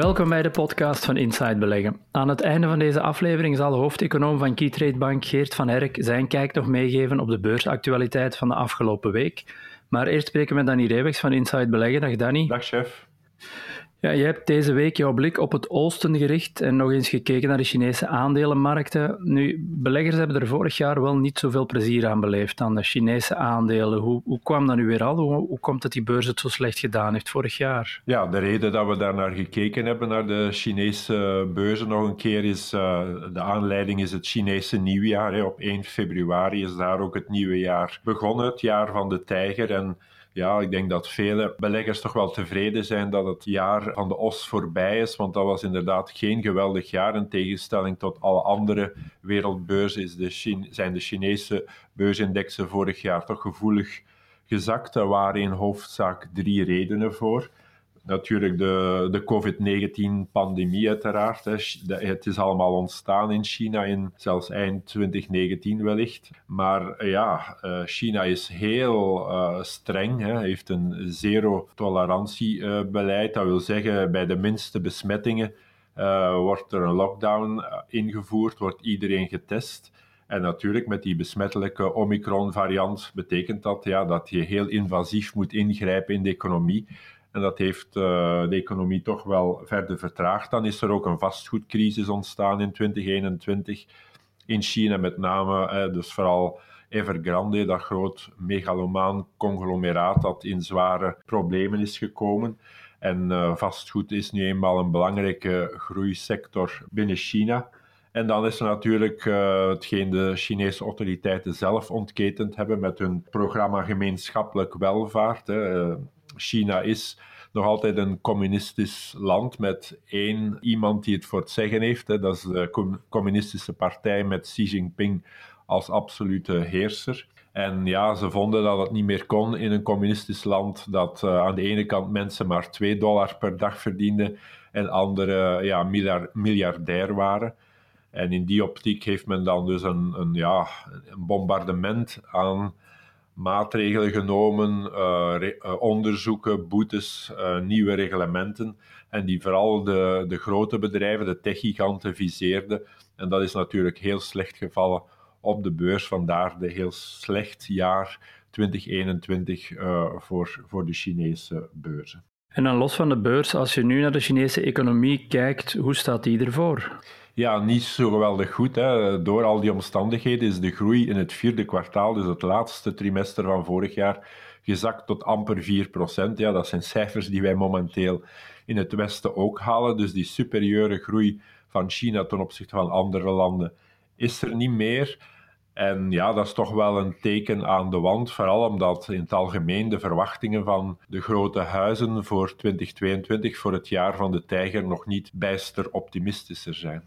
Welkom bij de podcast van Inside Beleggen. Aan het einde van deze aflevering zal de hoofdeconoom van Keytrade Bank Geert van Herk zijn kijk nog meegeven op de beursactualiteit van de afgelopen week. Maar eerst spreken we met Danny Reewegs van Inside Beleggen. Dag Danny. Dag chef. Ja, je hebt deze week jouw blik op het oosten gericht en nog eens gekeken naar de Chinese aandelenmarkten. Nu, beleggers hebben er vorig jaar wel niet zoveel plezier aan beleefd, aan de Chinese aandelen. Hoe, hoe kwam dat nu weer al? Hoe, hoe komt dat die beurs het zo slecht gedaan heeft vorig jaar? Ja, de reden dat we daar naar gekeken hebben, naar de Chinese beurzen nog een keer, is uh, de aanleiding is het Chinese nieuwjaar. Hè. Op 1 februari is daar ook het nieuwe jaar begonnen, het jaar van de tijger. En ja, ik denk dat vele beleggers toch wel tevreden zijn dat het jaar van de os voorbij is, want dat was inderdaad geen geweldig jaar. In tegenstelling tot alle andere wereldbeurzen de zijn de Chinese beursindexen vorig jaar toch gevoelig gezakt. Er waren in hoofdzaak drie redenen voor natuurlijk de, de COVID-19-pandemie uiteraard. Het is allemaal ontstaan in China, in zelfs eind 2019 wellicht. Maar eh, ja, eh, China is heel uh, streng, hè. heeft een zero-tolerantiebeleid. Dat wil zeggen, bij de minste besmettingen wordt er een lockdown ingevoerd, wordt iedereen getest. En natuurlijk met die besmettelijke Omicron-variant betekent dat ja, dat je heel invasief moet ingrijpen in de economie. En dat heeft uh, de economie toch wel verder vertraagd. Dan is er ook een vastgoedcrisis ontstaan in 2021 in China, met name, eh, dus vooral Evergrande, dat groot megalomaan conglomeraat dat in zware problemen is gekomen. En uh, vastgoed is nu eenmaal een belangrijke groeisector binnen China. En dan is er natuurlijk hetgeen de Chinese autoriteiten zelf ontketend hebben met hun programma gemeenschappelijk welvaart. Hè. China is nog altijd een communistisch land met één iemand die het voor het zeggen heeft. Hè. Dat is de communistische partij met Xi Jinping als absolute heerser. En ja, ze vonden dat het niet meer kon in een communistisch land dat uh, aan de ene kant mensen maar 2 dollar per dag verdienden en anderen ja, miljardair waren. En in die optiek heeft men dan dus een, een, ja, een bombardement aan maatregelen genomen, uh, onderzoeken, boetes, uh, nieuwe reglementen. En die vooral de, de grote bedrijven, de techgiganten, viseerden. En dat is natuurlijk heel slecht gevallen op de beurs. Vandaar de heel slecht jaar 2021 voor, voor de Chinese beurzen. En dan los van de beurs, als je nu naar de Chinese economie kijkt, hoe staat die ervoor? Ja, niet zo geweldig goed. Hè. Door al die omstandigheden is de groei in het vierde kwartaal, dus het laatste trimester van vorig jaar, gezakt tot amper 4%. Ja, dat zijn cijfers die wij momenteel in het Westen ook halen. Dus die superieure groei van China ten opzichte van andere landen is er niet meer. En ja, dat is toch wel een teken aan de wand, vooral omdat in het algemeen de verwachtingen van de grote huizen voor 2022, voor het jaar van de tijger, nog niet bijster optimistischer zijn.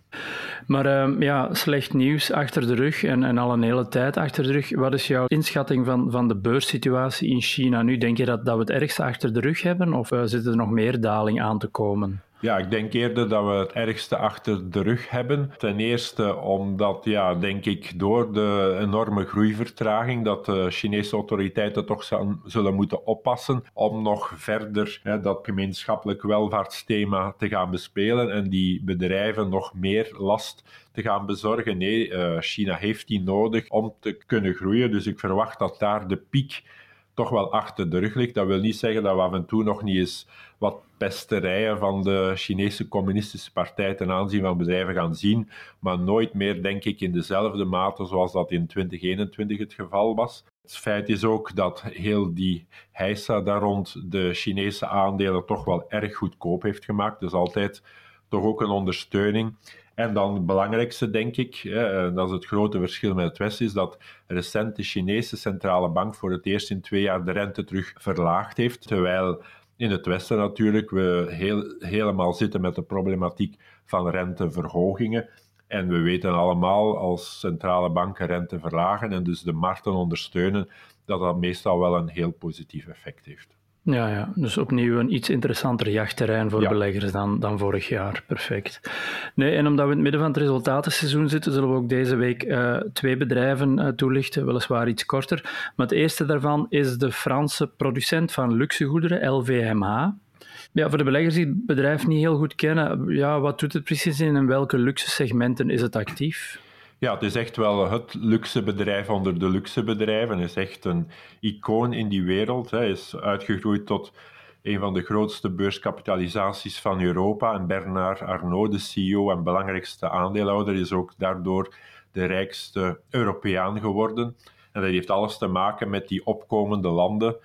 Maar uh, ja, slecht nieuws achter de rug en, en al een hele tijd achter de rug. Wat is jouw inschatting van, van de beurssituatie in China nu? Denk je dat, dat we het ergste achter de rug hebben of uh, zit er nog meer daling aan te komen? Ja, ik denk eerder dat we het ergste achter de rug hebben. Ten eerste omdat, ja, denk ik, door de enorme groeivertraging, dat de Chinese autoriteiten toch zullen moeten oppassen om nog verder hè, dat gemeenschappelijk welvaartsthema te gaan bespelen en die bedrijven nog meer last te gaan bezorgen. Nee, uh, China heeft die nodig om te kunnen groeien. Dus ik verwacht dat daar de piek toch wel achter de rug ligt. Dat wil niet zeggen dat we af en toe nog niet eens wat pesterijen van de Chinese Communistische Partij ten aanzien van bedrijven gaan zien, maar nooit meer, denk ik, in dezelfde mate zoals dat in 2021 het geval was. Het feit is ook dat heel die heisa daar rond de Chinese aandelen toch wel erg goedkoop heeft gemaakt. Dus altijd toch ook een ondersteuning. En dan het belangrijkste, denk ik, dat is het grote verschil met het Westen, is dat recent de Chinese centrale bank voor het eerst in twee jaar de rente terug verlaagd heeft, terwijl in het Westen natuurlijk we heel, helemaal zitten met de problematiek van renteverhogingen. En we weten allemaal, als centrale banken rente verlagen en dus de markten ondersteunen, dat dat meestal wel een heel positief effect heeft. Ja, ja, dus opnieuw een iets interessanter jachtterrein voor beleggers dan, dan vorig jaar. Perfect. Nee, en omdat we in het midden van het resultatenseizoen zitten, zullen we ook deze week uh, twee bedrijven uh, toelichten, weliswaar iets korter. Maar het eerste daarvan is de Franse producent van luxegoederen, LVMH. Ja, voor de beleggers die het bedrijf niet heel goed kennen, ja, wat doet het precies in en welke luxe segmenten is het actief? Ja, het is echt wel het luxe bedrijf onder de luxe bedrijven. Het is echt een icoon in die wereld. Hij is uitgegroeid tot een van de grootste beurskapitalisaties van Europa. En Bernard Arnault, de CEO en belangrijkste aandeelhouder, is ook daardoor de rijkste Europeaan geworden. En dat heeft alles te maken met die opkomende landen.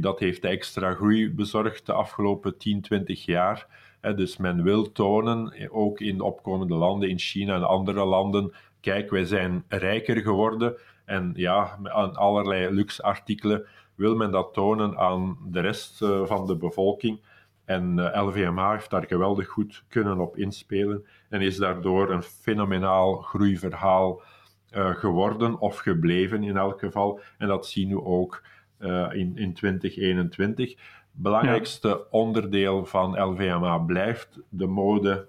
dat heeft extra groei bezorgd de afgelopen 10, 20 jaar. Dus men wil tonen, ook in de opkomende landen, in China en andere landen, kijk, wij zijn rijker geworden en ja, aan allerlei luxe artikelen wil men dat tonen aan de rest eh, van de bevolking. En LVMH eh, heeft daar geweldig goed kunnen op inspelen en is daardoor een fenomenaal groeiverhaal uh, geworden, of gebleven in elk geval. En dat zien we ook in, in 2021. Belangrijkste onderdeel van LVMH blijft de mode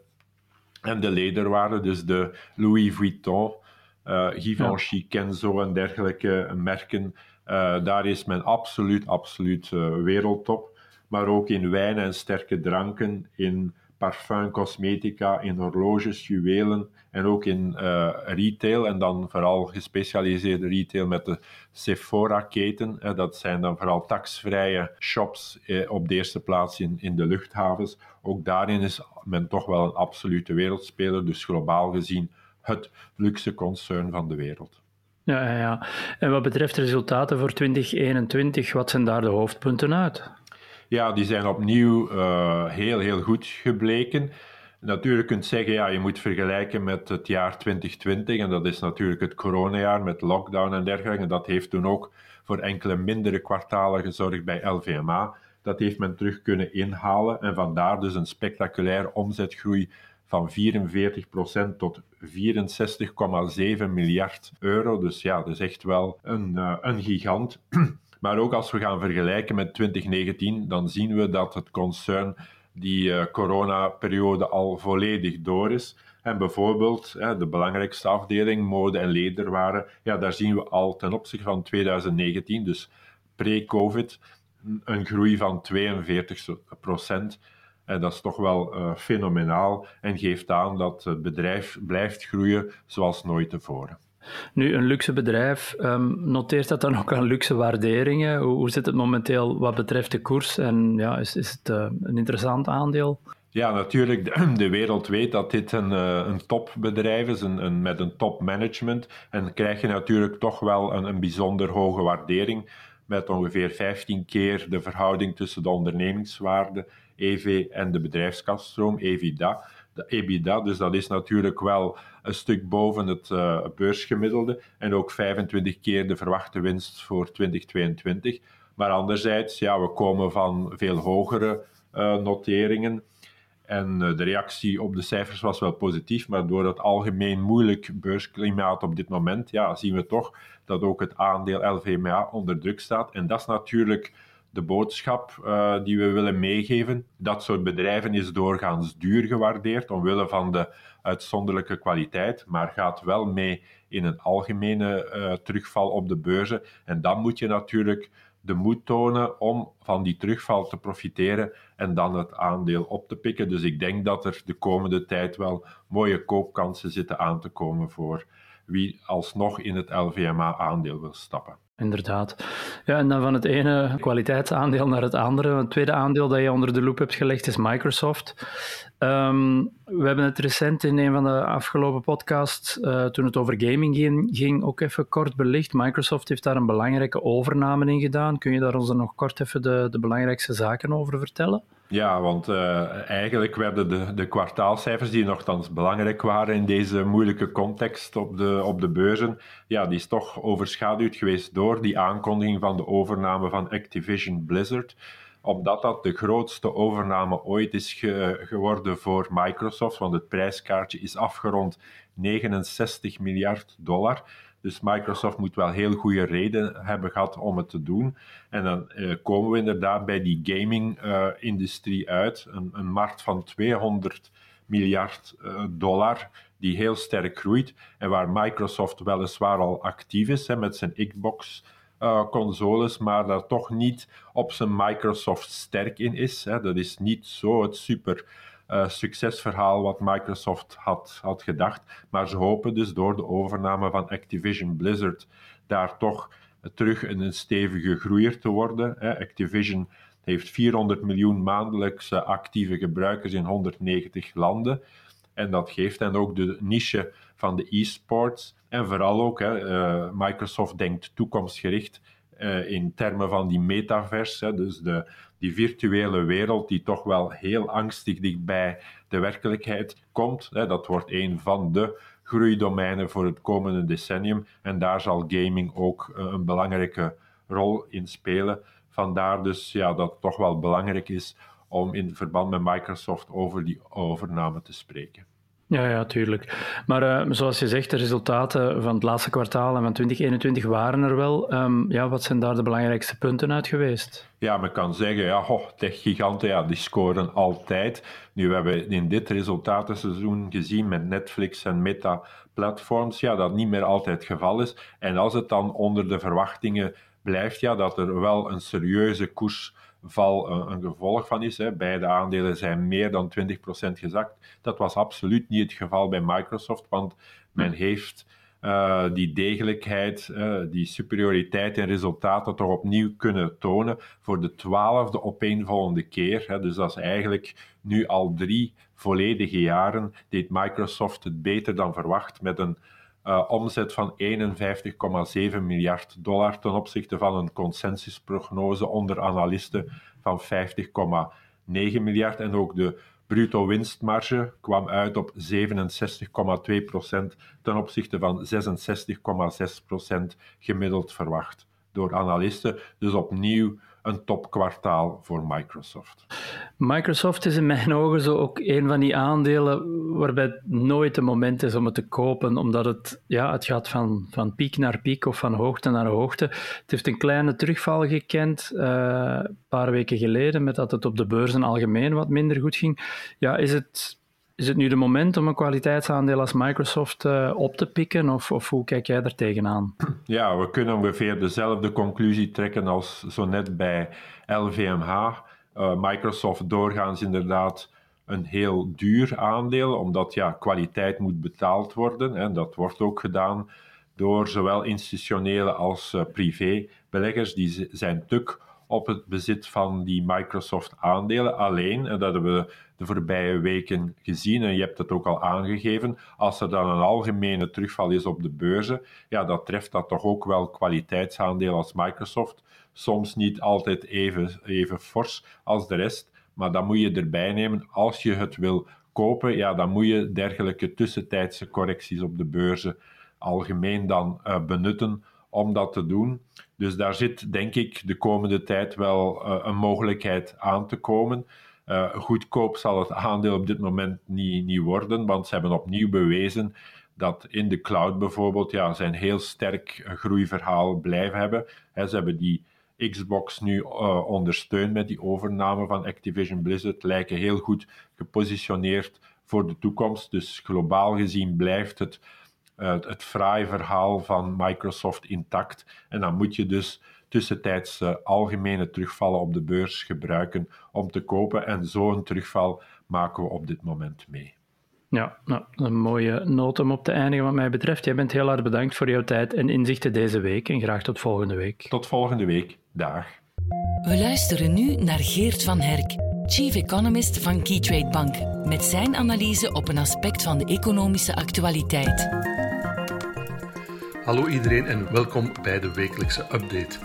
en de lederwaren, dus de Louis Vuitton, uh, Givenchy, Kenzo en dergelijke merken. Uh, daar is men absoluut, absoluut uh, wereldtop. Maar ook in wijnen en sterke dranken, in parfum, cosmetica, in horloges, juwelen en ook in retail. En dan vooral gespecialiseerde retail met de Sephora-keten. dat zijn dan vooral taxvrije shops op de eerste plaats in, in de luchthavens. Ook daarin is men toch wel een absolute wereldspeler, dus globaal gezien het luxe concern van de wereld. Ja, ja, ja. En wat betreft resultaten voor 2021, wat zijn daar de hoofdpunten uit? Ja, die zijn opnieuw uh, heel, heel goed gebleken. Natuurlijk kunt zeggen, ja, je moet vergelijken met het jaar 2020, en dat is natuurlijk het coronajaar met lockdown en dergelijke. En dat heeft toen ook voor enkele mindere kwartalen gezorgd bij LVMA. Dat heeft men terug kunnen inhalen en vandaar dus een spectaculaire omzetgroei van 44% tot 64,7 miljard euro. Dus ja, dat is echt wel een, uh, een gigant. Maar ook als we gaan vergelijken met 2019, dan zien we dat het concern die uh, coronaperiode al volledig door is. En bijvoorbeeld de belangrijkste afdeling, mode en lederwaren, ja, daar zien we al ten opzichte van 2019, dus pre-COVID, een groei van 42 procent. En dat is toch wel uh, fenomenaal en geeft aan dat het bedrijf blijft groeien zoals nooit tevoren. Nu, een luxe bedrijf, um, noteert dat dan ook aan luxe waarderingen? Hoe, hoe, zit het momenteel wat betreft de koers? En ja, is, is het uh, een interessant aandeel? Ja, natuurlijk. De, wereld weet dat dit een, uh, een topbedrijf is, een, een, met een topmanagement. En krijg je natuurlijk toch wel een, een bijzonder hoge waardering met ongeveer 15 keer de verhouding tussen de ondernemingswaarde, EV, en de bedrijfskasstroom, EBITDA. De EBITDA, dus dat is natuurlijk wel een stuk boven het uh, beursgemiddelde en ook 25 keer de verwachte winst voor 2022. Maar anderzijds, ja, we komen van veel hogere uh, noteringen. En uh, de reactie op de cijfers was wel positief, maar door het algemeen moeilijk beursklimaat op dit moment, ja, zien we toch dat ook het aandeel LVMA onder druk staat. En dat is natuurlijk de boodschap uh, die we willen meegeven. Dat soort bedrijven is doorgaans duur gewaardeerd omwille van de uitzonderlijke kwaliteit, maar gaat wel mee in een algemene uh, terugval op de beurzen. En dan moet je natuurlijk de moed tonen om van die terugval te profiteren en dan het aandeel op te pikken. Dus ik denk dat er de komende tijd wel mooie koopkansen zitten aan te komen voor wie alsnog in het LVMA-aandeel wil stappen. Inderdaad. Ja, en dan van het ene kwaliteitsaandeel naar het andere. Het tweede aandeel dat je onder de loep hebt gelegd is Microsoft. Um, we hebben het recent in een van de afgelopen podcasts, uh, toen het over gaming ging, ook even kort belicht. Microsoft heeft daar een belangrijke overname in gedaan. Kun je daar ons nog kort even de, de belangrijkste zaken over vertellen? Ja, want uh, eigenlijk werden de, de kwartaalcijfers, die nogthans belangrijk waren in deze moeilijke context op de, op de beurzen, ja, die is toch overschaduwd geweest door die aankondiging van de overname van Activision Blizzard. omdat dat de grootste overname ooit is geworden voor Microsoft, want het prijskaartje is afgerond 69 miljard dollar. Dus Microsoft moet wel heel goede reden hebben gehad om het te doen. En dan eh, komen we inderdaad bij die gaming-industrie uit. Een, een, markt van 200 miljard uh, dollar, die heel sterk groeit. En waar Microsoft weliswaar al actief is hè, met zijn Xbox. Consoles, maar daar toch niet op zijn Microsoft sterk in is. Hè. Dat is niet zo het super uh, succesverhaal wat Microsoft had, had gedacht. Maar ze hopen dus door de overname van Activision Blizzard daar toch terug een stevige groeier te worden. Hè. Activision heeft 400 miljoen maandelijkse actieve gebruikers in 190 landen. En dat geeft hen ook de niche van de e-sports. En vooral ook, hè, uh, Microsoft denkt toekomstgericht uh, in termen van die metaverse. Dus de, die virtuele wereld die toch wel heel angstig dichtbij de werkelijkheid komt. Hè, dat wordt een van de groeidomeinen voor het komende decennium. En daar zal gaming ook uh, een belangrijke rol in spelen. Vandaar dus ja, dat het toch wel belangrijk is om in verband met Microsoft over die overname te spreken. Ja, ja, tuurlijk. Maar uh, zoals je zegt, de resultaten van het laatste kwartaal en van 2021 waren er wel. Um, ja, wat zijn daar de belangrijkste punten uit geweest? Ja, men kan zeggen, ja, oh, techgiganten, ja, die scoren altijd. Nu, we hebben in dit resultatenseizoen gezien met Netflix en Meta-platforms, ja, dat niet meer altijd het geval is. En als het dan onder de verwachtingen blijft, ja, dat er wel een serieuze koers val een, een gevolg van is. Hè. Beide aandelen zijn meer dan 20% gezakt. Dat was absoluut niet het geval bij Microsoft, want men heeft uh, die degelijkheid, uh, die superioriteit in resultaten toch opnieuw kunnen tonen voor de twaalfde opeenvolgende keer. Hè. Dus dat is eigenlijk nu al drie volledige jaren deed Microsoft het beter dan verwacht met een uh, omzet van 51,7 miljard dollar ten opzichte van een consensusprognose onder analisten van 50,9 miljard. En ook de bruto winstmarge kwam uit op 67,2 procent ten opzichte van 66,6 procent gemiddeld verwacht door analisten. Dus opnieuw een topkwartaal voor Microsoft. Microsoft is in mijn ogen zo ook een van die aandelen waarbij het nooit een moment is om het te kopen, omdat het, ja, het gaat van, van piek naar piek of van hoogte naar hoogte. Het heeft een kleine terugval gekend uh, een paar weken geleden, met dat het op de beurzen algemeen wat minder goed ging. Ja, is het is het nu de moment om een kwaliteitsaandeel als Microsoft uh, op te pikken, of, of, hoe kijk jij er tegenaan? Ja, we kunnen ongeveer dezelfde conclusie trekken als zo net bij LVMH. Eh, Microsoft doorgaans inderdaad een heel duur aandeel, omdat ja, kwaliteit moet betaald worden. En dat wordt ook gedaan door zowel institutionele als uh, privé beleggers. Die zijn tuk op het bezit van die Microsoft-aandelen. Alleen, en dat hebben we de voorbije weken gezien, en je hebt het ook al aangegeven, als er dan een algemene terugval is op de beurzen, ja, dat treft dat toch ook wel kwaliteitsaandelen als Microsoft. Soms niet altijd even, even fors als de rest, maar dan moet je erbij nemen, als je het wil kopen, ja, dan moet je dergelijke tussentijdse correcties op de beurzen algemeen dan uh, benutten om dat te doen. Dus daar zit, denk ik, de komende tijd wel uh, een mogelijkheid aan te komen. Uh, goedkoop zal het aandeel op dit moment niet, niet worden, want ze hebben opnieuw bewezen dat in de cloud bijvoorbeeld ja, een heel sterk groeiverhaal blijven hebben. He, ze hebben die Xbox nu uh, ondersteund met die overname van Activision Blizzard, lijken heel goed gepositioneerd voor de toekomst. Dus globaal gezien blijft het het, het fraai verhaal van Microsoft intact. En dan moet je dus tussentijds uh, algemene terugvallen op de beurs gebruiken om te kopen. En zo'n terugval maken we op dit moment mee. Ja, nou, een mooie noot om op te eindigen wat mij betreft. Jij bent heel hard bedankt voor jouw tijd en inzichten deze week en graag tot volgende week. Tot volgende week. Dag. We luisteren nu naar Geert van Herk, Chief Economist van Keytrade Bank, met zijn analyse op een aspect van de economische actualiteit. Hallo iedereen en welkom bij de wekelijkse update.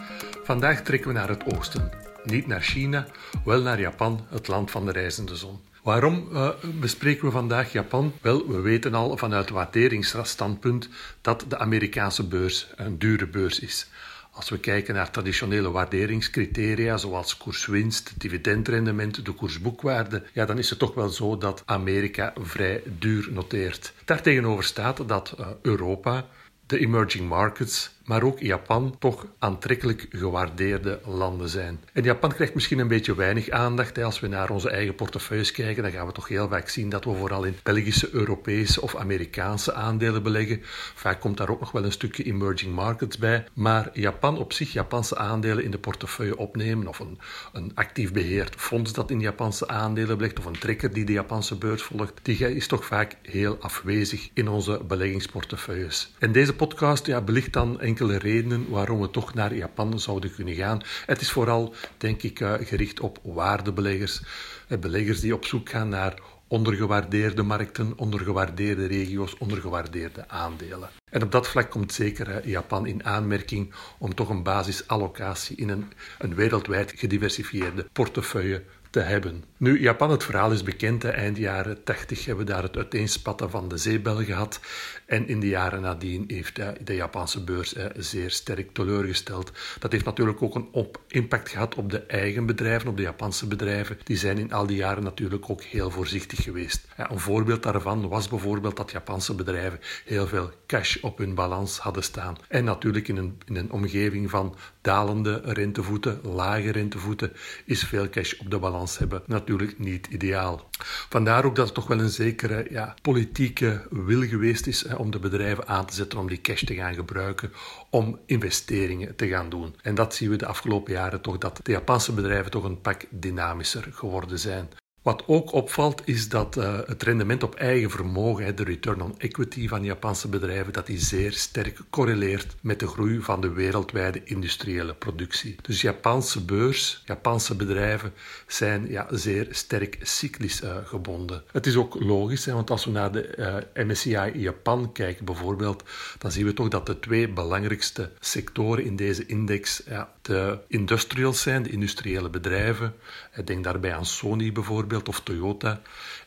Vandaag trekken we naar het oosten. Niet naar China, wel naar Japan, het land van de reizende zon. Waarom uh, bespreken we vandaag Japan? Wel, we weten al vanuit wateringsstandpunt dat de Amerikaanse beurs een dure beurs is. Als we kijken naar traditionele waarderingscriteria zoals koerswinst, dividendrendement, de koersboekwaarde, ja, dan is het toch wel zo dat Amerika vrij duur noteert. Daartegenover staat dat uh, Europa, de emerging markets, maar ook Japan toch aantrekkelijk gewaardeerde landen zijn. En Japan krijgt misschien een beetje weinig aandacht. Als we naar onze eigen portefeuilles kijken, dan gaan we toch heel vaak zien dat we vooral in Belgische, Europese of Amerikaanse aandelen beleggen. Vaak komt daar ook nog wel een stukje emerging markets bij. Maar Japan op zich, Japanse aandelen in de portefeuille opnemen, of een, een actief beheerd fonds dat in Japanse aandelen belegt, of een trekker die de Japanse beurs volgt, die is toch vaak heel afwezig in onze beleggingsportefeuilles. En deze podcast ja, belicht dan enkele redenen waarom we toch naar Japan zouden kunnen gaan. Het is vooral, denk ik, eh, gericht op waardebeleggers. Eh, beleggers die op zoek gaan naar ondergewaardeerde markten, ondergewaardeerde regio's, ondergewaardeerde aandelen. En op dat vlak komt zeker eh, Japan in aanmerking om toch een basisallocatie in een, een wereldwijd gediversifieerde portefeuille te hebben. Nu, Japan, het verhaal is bekend. Eind jaren 80 hebben we daar het uiteenspatten van de zeebel gehad. En in de jaren nadien heeft de Japanse beurs zeer sterk teleurgesteld. Dat heeft natuurlijk ook een op impact gehad op de eigen bedrijven, op de Japanse bedrijven. Die zijn in al die jaren natuurlijk ook heel voorzichtig geweest. Een voorbeeld daarvan was bijvoorbeeld dat Japanse bedrijven heel veel cash op hun balans hadden staan. En natuurlijk in een, in een omgeving van dalende rentevoeten, lage rentevoeten, is veel cash op de balans hebben natuurlijk niet ideaal. Vandaar ook dat het toch wel een zekere ja, politieke wil geweest is hè, om de bedrijven aan te zetten om die cash te gaan gebruiken om investeringen te gaan doen. En dat zien we de afgelopen jaren toch dat de Japanse bedrijven toch een pak dynamischer geworden zijn. Wat ook opvalt is dat uh, het rendement op eigen vermogen, de return on equity van Japanse bedrijven, dat die zeer sterk correleert met de groei van de wereldwijde industriële productie. Dus Japanse beurs, Japanse bedrijven zijn ja, zeer sterk cyclisch uh, gebonden. Het is ook logisch, hè, want als we naar de uh, MSCI Japan kijken bijvoorbeeld, dan zien we toch dat de twee belangrijkste sectoren in deze index ja, de industrials zijn, de industriële bedrijven. Ik denk daarbij aan Sony bijvoorbeeld of Toyota.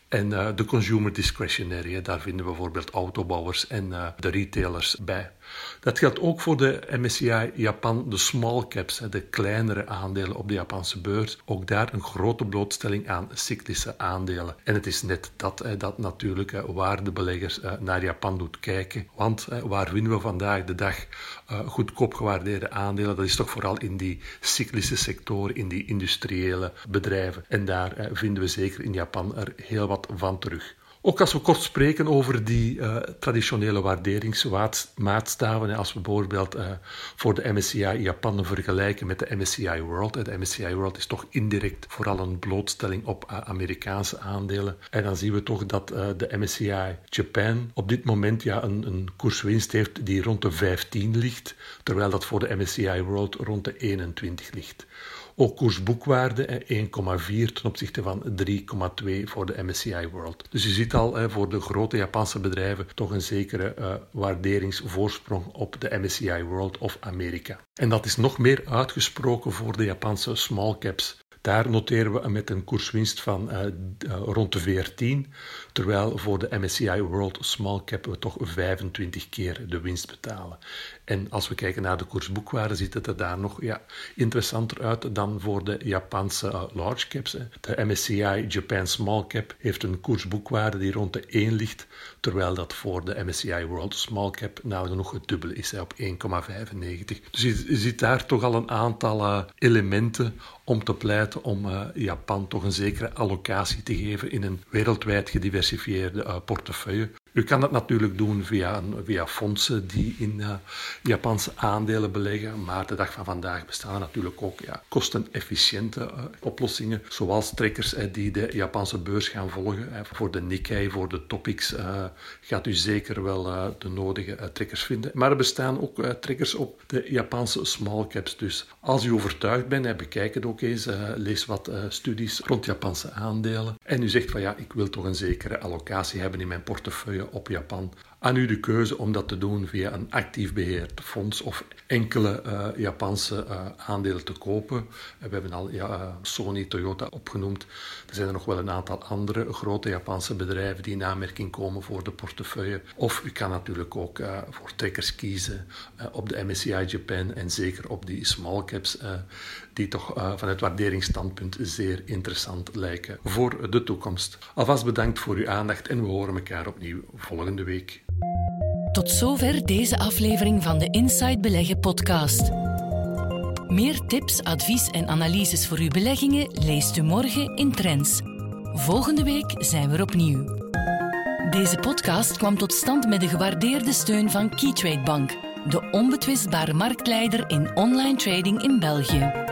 En uh, de consumer discretionary, daar vinden bijvoorbeeld autobouwers en uh, de retailers bij. Dat geldt ook voor de MSCI Japan, de small caps, de kleinere aandelen op de Japanse beurs. Ook daar een grote blootstelling aan cyclische aandelen. En het is net dat dat natuurlijk waardebeleggers naar Japan doet kijken. Want waar vinden we vandaag de dag goedkoop gewaardeerde aandelen? Dat is toch vooral in die cyclische sectoren, in die industriële bedrijven. En daar vinden we zeker in Japan er heel wat van terug. Ook als we kort spreken over die uh, traditionele waarderingsmaatstaven, als we bijvoorbeeld uh, voor de MSCI Japan vergelijken met de MSCI World. De MSCI World is toch indirect vooral een blootstelling op uh, Amerikaanse aandelen. En dan zien we toch dat de MSCI Japan op dit moment ja, een, een koerswinst heeft die rond de 15 ligt, terwijl dat voor de MSCI World rond de 21 ligt. Ook koersboekwaarde 1,4 ten opzichte van 3,2 voor de MSCI World. Dus je ziet al voor de grote Japanse bedrijven toch een zekere uh, waarderingsvoorsprong op de MSCI World of Amerika. En dat is nog meer uitgesproken voor de Japanse small caps. Daar noteren we met een koerswinst van uh, rond de 14, terwijl voor de MSCI World Small Cap we toch 25 keer de winst betalen. En als we kijken naar de koersboekwaarde, ziet het er daar nog ja, interessanter uit dan voor de Japanse uh, large caps. De MSCI Japan Small Cap heeft een koersboekwaarde die rond de 1 ligt, terwijl dat voor de MSCI World Small Cap nagenoeg het dubbele is, hè, op 1,95. Dus je, ziet daar toch al een aantal uh, elementen om te pleiten om uh, Japan toch een zekere allocatie te geven in een wereldwijd gediversifieerde portefeuille. U kan dat natuurlijk doen via, via fondsen die in uh, Japanse aandelen beleggen, maar de dag van vandaag bestaan er natuurlijk ook ja, kostenefficiënte uh, oplossingen, zoals trekkers uh, die de Japanse beurs gaan volgen. voor de Nikkei, voor de Topics gaat u zeker wel de nodige trekkers vinden. Maar er bestaan ook trekkers op de Japanse small caps. Dus als u overtuigd bent, bekijk het ook eens, lees wat studies rond Japanse aandelen en u zegt van ja, ik wil toch een zekere allocatie hebben in mijn portefeuille op Japan. Aan u de keuze om dat te doen via een actief beheerd fonds of enkele uh, Japanse uh, aandelen te kopen. We hebben al ja, Sony, Toyota opgenoemd. Er zijn er nog wel een aantal andere grote Japanse bedrijven die in aanmerking komen voor de portefeuille. Of u kan natuurlijk ook voor trekkers kiezen op de MSCI Japan en zeker op die small caps, die toch van het waarderingsstandpunt zeer interessant lijken voor de toekomst. Alvast bedankt voor uw aandacht en we horen elkaar opnieuw volgende week. Tot zover deze aflevering van de Inside Beleggen podcast. Meer tips, advies en analyses voor uw beleggingen leest u morgen in Trends. Volgende week zijn we opnieuw. Deze podcast kwam tot stand met de gewaardeerde steun van Keytrade Bank, de onbetwistbare marktleider in online trading in België.